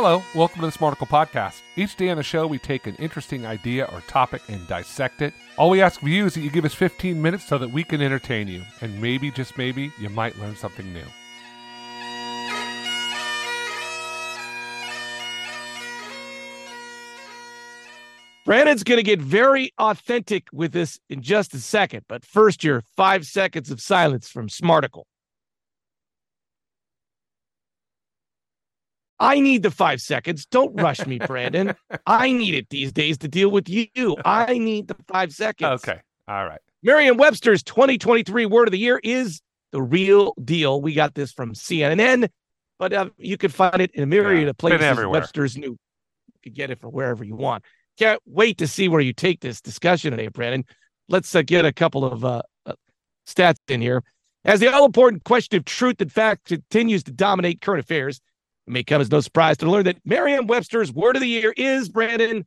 Hello, welcome to the Smarticle Podcast. Each day on the show, we take an interesting idea or topic and dissect it. All we ask of you is that you give us 15 minutes so that we can entertain you, and maybe, just maybe, you might learn something new. Brandon's going to get very authentic with this in just a second, but first, your five seconds of silence from Smarticle. I need the five seconds. Don't rush me, Brandon. I need it these days to deal with you. I need the five seconds. Okay. All right. Merriam Webster's 2023 word of the year is the real deal. We got this from CNN, but uh, you can find it in a myriad Yeah, of places. Webster's new. You can get it from wherever you want. Can't wait to see where you take this discussion today, Brandon. Let's uh, get a couple of uh, uh, stats in here. As the all important question of truth and fact continues to dominate current affairs, it may come as no surprise to learn that Merriam Webster's word of the year is, Brandon,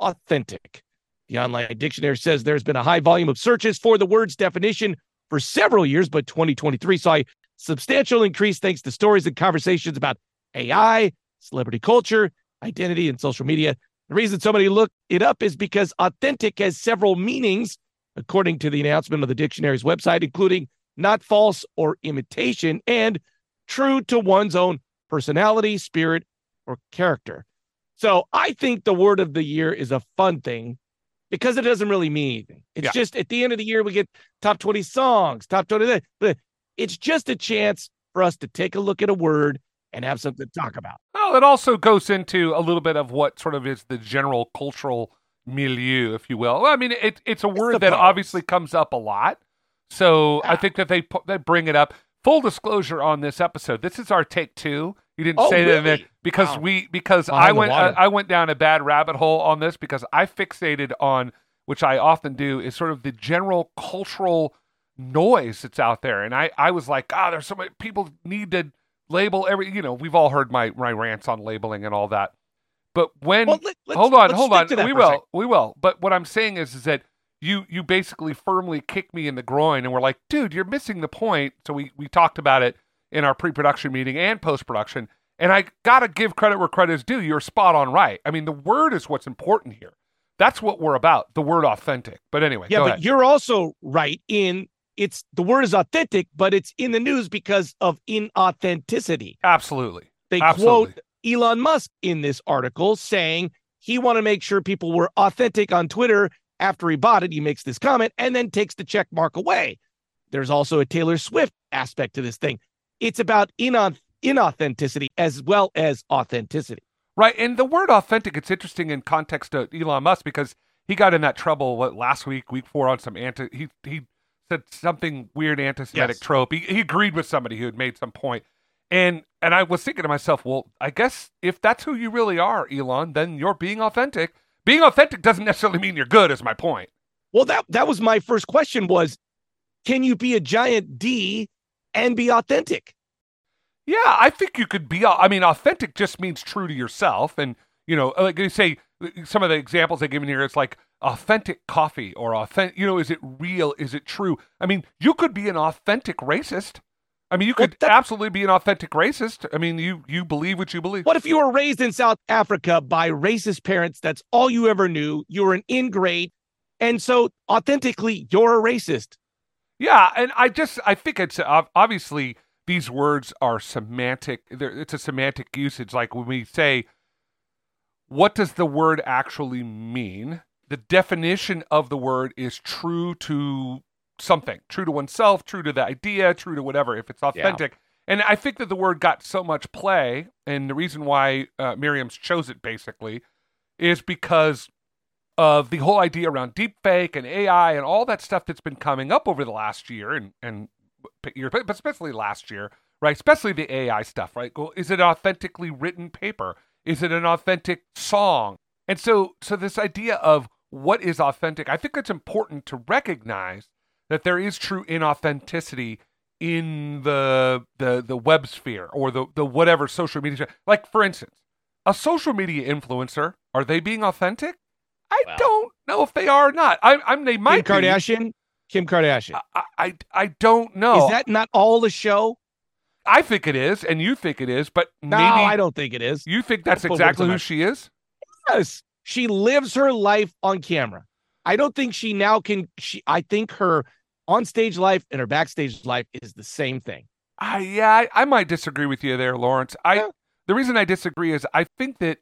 authentic. The online dictionary says there's been a high volume of searches for the word's definition for several years, but 2023 saw a substantial increase thanks to stories and conversations about AI, celebrity culture, identity, and social media. The reason so many look it up is because authentic has several meanings, according to the announcement of the dictionary's website, including not false or imitation and true to one's own personality, spirit, or character. So I think the word of the year is a fun thing because it doesn't really mean anything. It's Yeah. just at the end of the year, we get top 20 songs, top 20, but it's just a chance for us to take a look at a word and have something to talk about. Well, it also goes into a little bit of what sort of is the general cultural milieu, if you will. Well, I mean, it, it's a word that obviously comes up a lot. So I think that they they bring it up. Full disclosure on this episode, this is our take two. You didn't Oh, say that really? because Wow. we because Behind I went I. I went down a bad rabbit hole on this because I fixated on which I often do is sort of the general cultural noise that's out there, and I I was like, ah, there's so many people need to label every. You know, we've all heard my my rants on labeling and all that. But when Well, let- hold on, hold on, we second. will, we will. But what I'm saying is, is that you you basically firmly kicked me in the groin, and we're like, dude, you're missing the point. So we we talked about it in our pre-production meeting and post-production, and I gotta give credit where credit is due. You're spot on right. I mean, the word is what's important here. That's what we're about. The word authentic. But anyway, Yeah, but ahead. you're also right in it's the word is authentic, but it's in the news because of inauthenticity. absolutely. They Absolutely. quote Elon Musk in this article saying he wanted to make sure people were authentic on Twitter after he bought it. He makes this comment and then takes the check mark away. There's also a Taylor Swift aspect to this thing. It's about inauth- inauthenticity as well as authenticity. Right. And the word authentic, it's interesting in context of Elon Musk because he got in that trouble what last week, week four on some anti he he said something weird anti-Semitic Yes. trope. He, he agreed with somebody who had made some point. And and I was thinking to myself, well, I guess if that's who you really are, Elon, then you're being authentic. Being authentic doesn't necessarily mean you're good, is my point. Well, that that was my first question was can you be a giant D and be authentic? Yeah, I think you could be. I mean, authentic just means true to yourself, and you know, like you say, some of the examples they give in here, it's like authentic coffee or authentic. You know, is it real? Is it true? I mean, you could be an authentic racist. I mean, you could that- absolutely be an authentic racist. I mean, you you believe what you believe. What if you were raised in South Africa by racist parents? That's all you ever knew. You were an ingrate. And so authentically, you're a racist. Yeah, and I just I think it's obviously these words are semantic. they're- It's a semantic usage. Like when we say, what does the word actually mean? The definition of the word is true to something, true to oneself, true to the idea, true to whatever. If it's authentic, and I think that the word got so much play, and the reason why uh, Merriam's chose it basically is because of the whole idea around deepfake and AI and all that stuff that's been coming up over the last year and and year, but especially last year, right? Especially the AI stuff, right? Well, is it authentically written paper? Is it an authentic song? And so, so this idea of what is authentic, I think it's important to recognize that there is true inauthenticity in the the the web sphere or the the whatever social media. Like for instance, a social media influencer, are they being authentic? I Well. don't know if they are or not. I, I'm they might Kim be. Kardashian? Kim Kardashian. I, I I don't know. Is that not all the show? I think it is, and you think it is, but No, maybe I don't think it is. you think that's Don't put words exactly who she is. Yes, she lives her life on camera. I don't think she now can. She, I think her on stage life and her backstage life is the same thing. I yeah, I, I might disagree with you there, Lawrence. I Yeah. the reason I disagree is I think that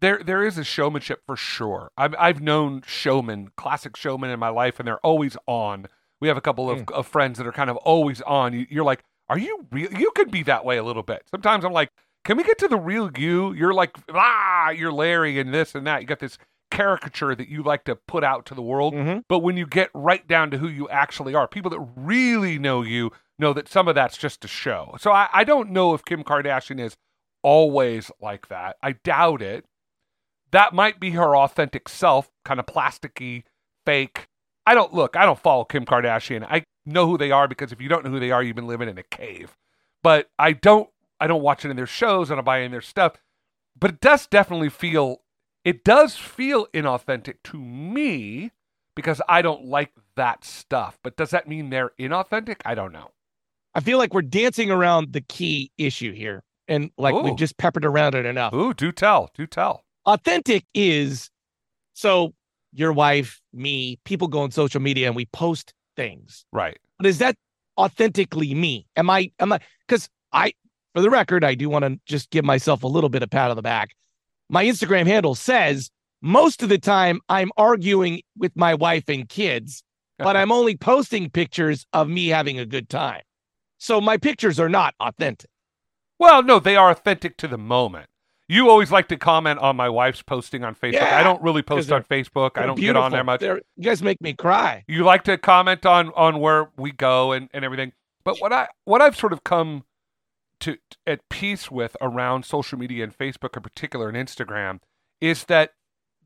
there there is a showmanship for sure. I've I've known showmen, classic showmen in my life, and they're always on. We have a couple of, Mm. of friends that are kind of always on. You, you're like, are you real? You could be that way a little bit. Sometimes I'm like, can we get to the real you? You're like, ah, you're Larry and this and that. You got this caricature that you like to put out to the world. Mhm. But when you get right down to who you actually are, people that really know you know that some of that's just a show. So I, I don't know if Kim Kardashian is always like that. I doubt it. That might be her authentic self, kind of plasticky, fake. I don't look, I don't follow Kim Kardashian. I know who they are because if you don't know who they are, you've been living in a cave. But I don't I don't watch any of their shows, I don't buy any of their stuff. But it does definitely feel it does feel inauthentic to me because I don't like that stuff. But does that mean they're inauthentic? I don't know. I feel like we're dancing around the key issue here, and like Ooh. we've just peppered around it enough. Ooh, do tell, do tell. Authentic is so your wife, me, people go on social media and we post things. Right. But is that authentically me? Am I? Am I? Because I, for the record, I do want to just give myself a little bit of pat on the back. My Instagram handle says most of the time I'm arguing with my wife and kids, but I'm only posting pictures of me having a good time. So my pictures are not authentic. Well, no, they are authentic to the moment. You always like to comment on my wife's posting on Facebook. I don't really post on Facebook. I don't get on there much. They're- you guys make me cry. You like to comment on on where we go and, and everything. But what I what I've sort of come to at peace with around social media and Facebook in particular and Instagram is that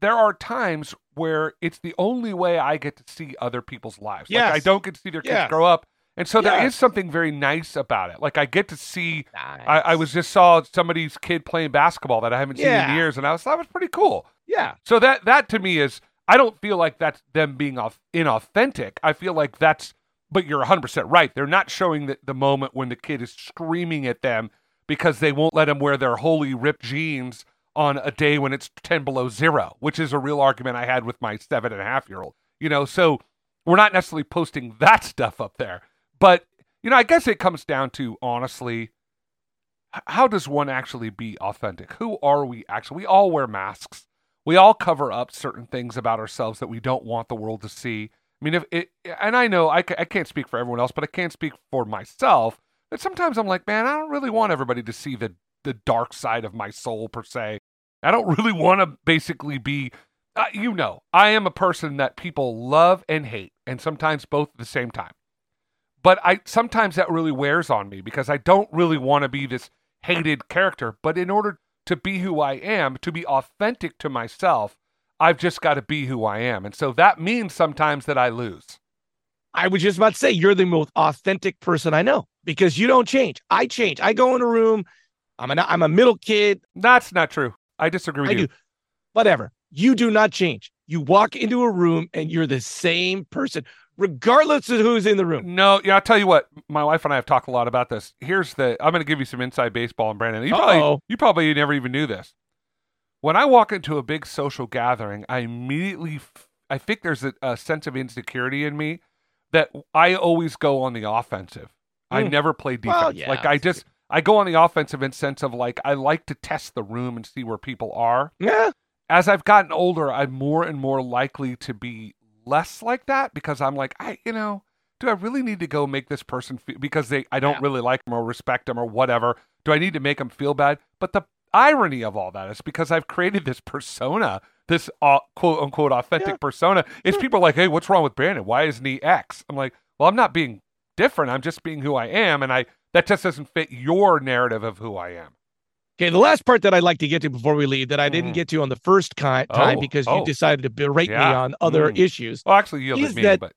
there are times where it's the only way I get to see other people's lives. Like I don't get to see their kids Yeah. grow up. And so there Yeah. is something very nice about it. Like I get to see I, I was just saw somebody's kid playing basketball that I haven't seen in years, and I was that was pretty cool. yeah. So that that to me is I don't feel like that's them being off, inauthentic. I feel like that's but you're 100% right. They're not showing the, the moment when the kid is screaming at them because they won't let them wear their holy ripped jeans on a day when it's 10 below zero, which is a real argument I had with my seven and a half year old. You know, so we're not necessarily posting that stuff up there. But, you know, I guess it comes down to honestly, how does one actually be authentic? Who are we actually? We all wear masks. We all cover up certain things about ourselves that we don't want the world to see. I mean, if it, and I know I, I can't speak for everyone else, but I can't speak for myself. That sometimes I'm like, man, I don't really want everybody to see the the dark side of my soul per se. I don't really want to basically be, uh, you know, I am a person that people love and hate, and sometimes both at the same time. But I sometimes that really wears on me because I don't really want to be this hated character. But in order to be who I am, to be authentic to myself, I've just got to be who I am. And so that means sometimes that I lose. I was just about to say you're the most authentic person I know because you don't change. I change. I go in a room. I'm a I'm a middle kid. That's not true. I disagree with I you. do. Whatever. You do not change. You walk into a room and you're the same person, regardless of who's in the room. No, yeah, I'll tell you what. My wife and I have talked a lot about this. Here's the. I'm going to give you some inside baseball, and Brandon, you probably Uh-oh. you probably never even knew this. When I walk into a big social gathering, I immediately, f- I think there's a, a sense of insecurity in me that I always go on the offensive. I Mm. never play defense. Well, yeah, like I just, I go on the offensive in sense of like I like to test the room and see where people are. Yeah. As I've gotten older, I'm more and more likely to be less like that because I'm like, I, you know, do I really need to go make this person feel because they I don't Yeah. really like them or respect them or whatever? Do I need to make them feel bad? But the irony of all that is because I've created this persona, this uh, quote unquote authentic Yeah. persona. It's people like, hey, what's wrong with Brandon? Why isn't he X? I'm like, well, I'm not being different. I'm just being who I am, and I that just doesn't fit your narrative of who I am. Okay. The last part that I'd like to get to before we leave that I didn't Mhm. get to on the first ki- time Oh, because oh. you decided to berate me on other Mm. issues. Well, actually, you Is me, that- but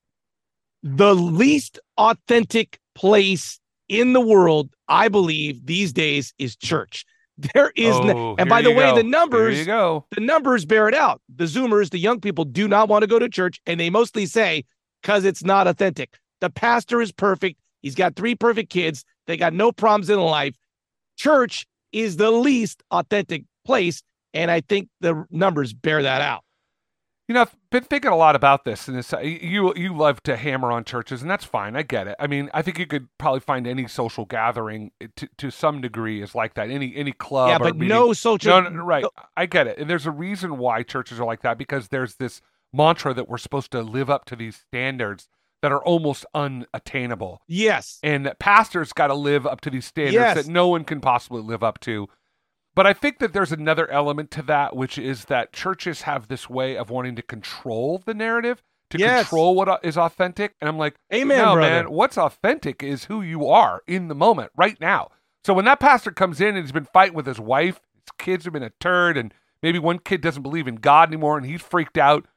the least authentic place in the world, I believe, these days is church. There is, no, Oh, and by the way, go. the numbers, the numbers bear it out. The Zoomers, the young people, do not want to go to church, and they mostly say because it's not authentic. The pastor is perfect. He's got three perfect kids. They got no problems in life. Church is the least authentic place. And I think the numbers bear that out. You know, I've been thinking a lot about this, and this uh, you you love to hammer on churches, and that's fine. I get it. I mean, I think you could probably find any social gathering eh, to, to some degree is like that. Any any club, yeah, but meeting. no social. No, no, right. No. I get it, and there's a reason why churches are like that because there's this mantra that we're supposed to live up to these standards that are almost unattainable. Yes, and that pastors got to live up to these standards yes. that no one can possibly live up to. But I think that there's another element to that, which is that churches have this way of wanting to control the narrative, to yes. control what is authentic. And I'm like, Amen, no, brother. man. What's authentic is who you are in the moment, right now. So when that pastor comes in and he's been fighting with his wife, his kids have been a turd, and maybe one kid doesn't believe in God anymore, and he's freaked out.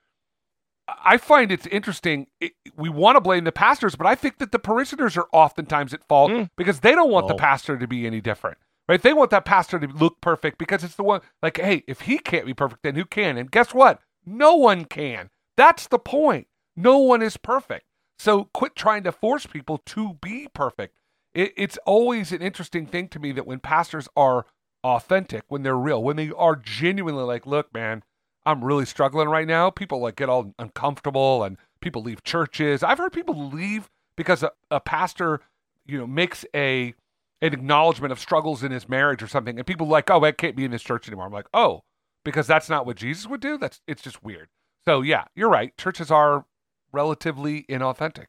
I find it's interesting. It, we want to blame the pastors, but I think that the parishioners are oftentimes at fault mm. because they don't want oh. the pastor to be any different right? They want that pastor to look perfect because it's the one, like, hey, if he can't be perfect, then who can? And guess what? No one can. That's the point. No one is perfect. So quit trying to force people to be perfect. It, it's always an interesting thing to me that when pastors are authentic, when they're real, when they are genuinely like, look, man, I'm really struggling right now. People like get all uncomfortable and people leave churches. I've heard people leave because a, a pastor, you know, makes a an acknowledgement of struggles in his marriage or something, and people like, oh, I can't be in this church anymore. I'm like, oh, because that's not what Jesus would do. That's it's just weird. So yeah, you're right. Churches are relatively inauthentic.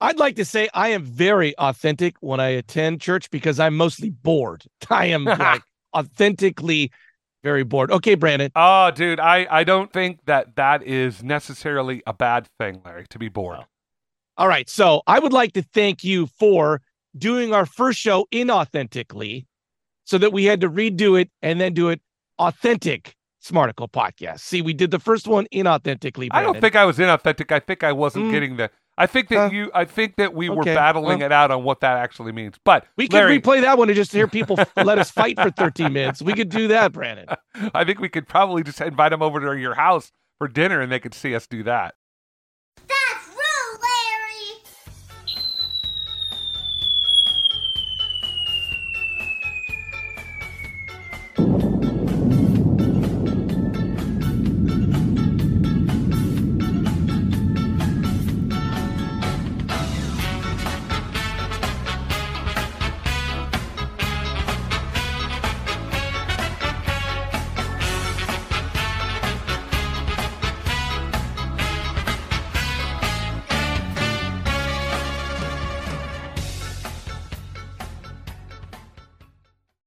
I'd like to say I am very authentic when I attend church because I'm mostly bored. I am like authentically very bored. Okay, Brandon. Oh, dude, I I don't think that that is necessarily a bad thing, Larry, to be bored. Oh. All right, so I would like to thank you for doing our first show inauthentically so that we had to redo it and then do it authentic Smarticle podcast. See, we did the first one inauthentically. Brandon. I don't think I was inauthentic. I think I wasn't mm. getting the. I think that uh, you. I think that we okay. were battling well, it out on what that actually means. But we Larry, could replay that one and just hear people let us fight for 13 minutes. We could do that, Brandon. I think we could probably just invite them over to your house for dinner and they could see us do that.